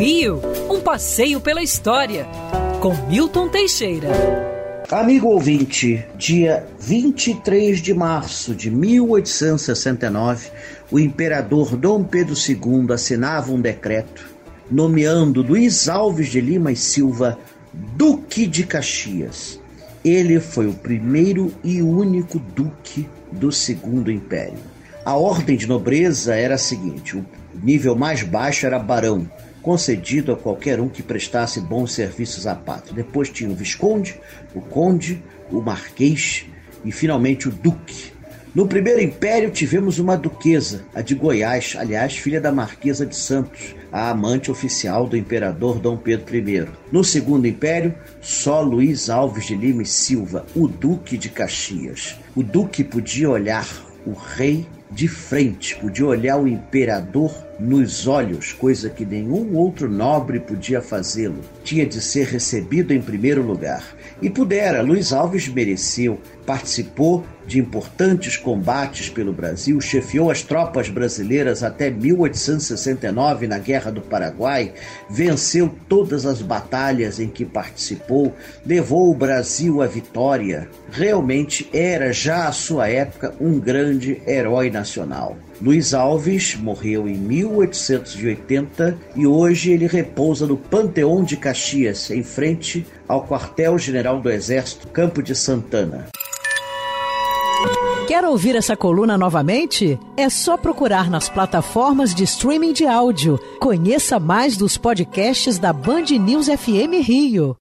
Rio, um passeio pela história, com Milton Teixeira. Amigo ouvinte, dia 23 de março de 1869, o imperador Dom Pedro II assinava um decreto nomeando Luiz Alves de Lima e Silva Duque de Caxias. Ele foi o primeiro e único duque do Segundo Império. A ordem de nobreza era a seguinte: o nível mais baixo era barão, concedido a qualquer um que prestasse bons serviços à pátria. Depois tinha o visconde, o conde, o marquês e finalmente o duque. No primeiro império tivemos uma duquesa, a de Goiás, aliás, filha da Marquesa de Santos, a amante oficial do imperador Dom Pedro I. No segundo império, só Luiz Alves de Lima e Silva, o Duque de Caxias. O Duque podia olhar o rei de frente, podia olhar o imperador nos olhos, coisa que nenhum outro nobre podia fazê-lo. Tinha de ser recebido em primeiro lugar. E pudera, Luiz Alves mereceu, participou de importantes combates pelo Brasil, chefiou as tropas brasileiras até 1869 na Guerra do Paraguai, venceu todas as batalhas em que participou, levou o Brasil à vitória. Realmente era já à sua época um grande herói Luiz Alves morreu em 1880 e hoje ele repousa no Panteão de Caxias, em frente ao Quartel-General do Exército, Campo de Santana. Quer ouvir essa coluna novamente? É só procurar nas plataformas de streaming de áudio. Conheça mais dos podcasts da Band News FM Rio.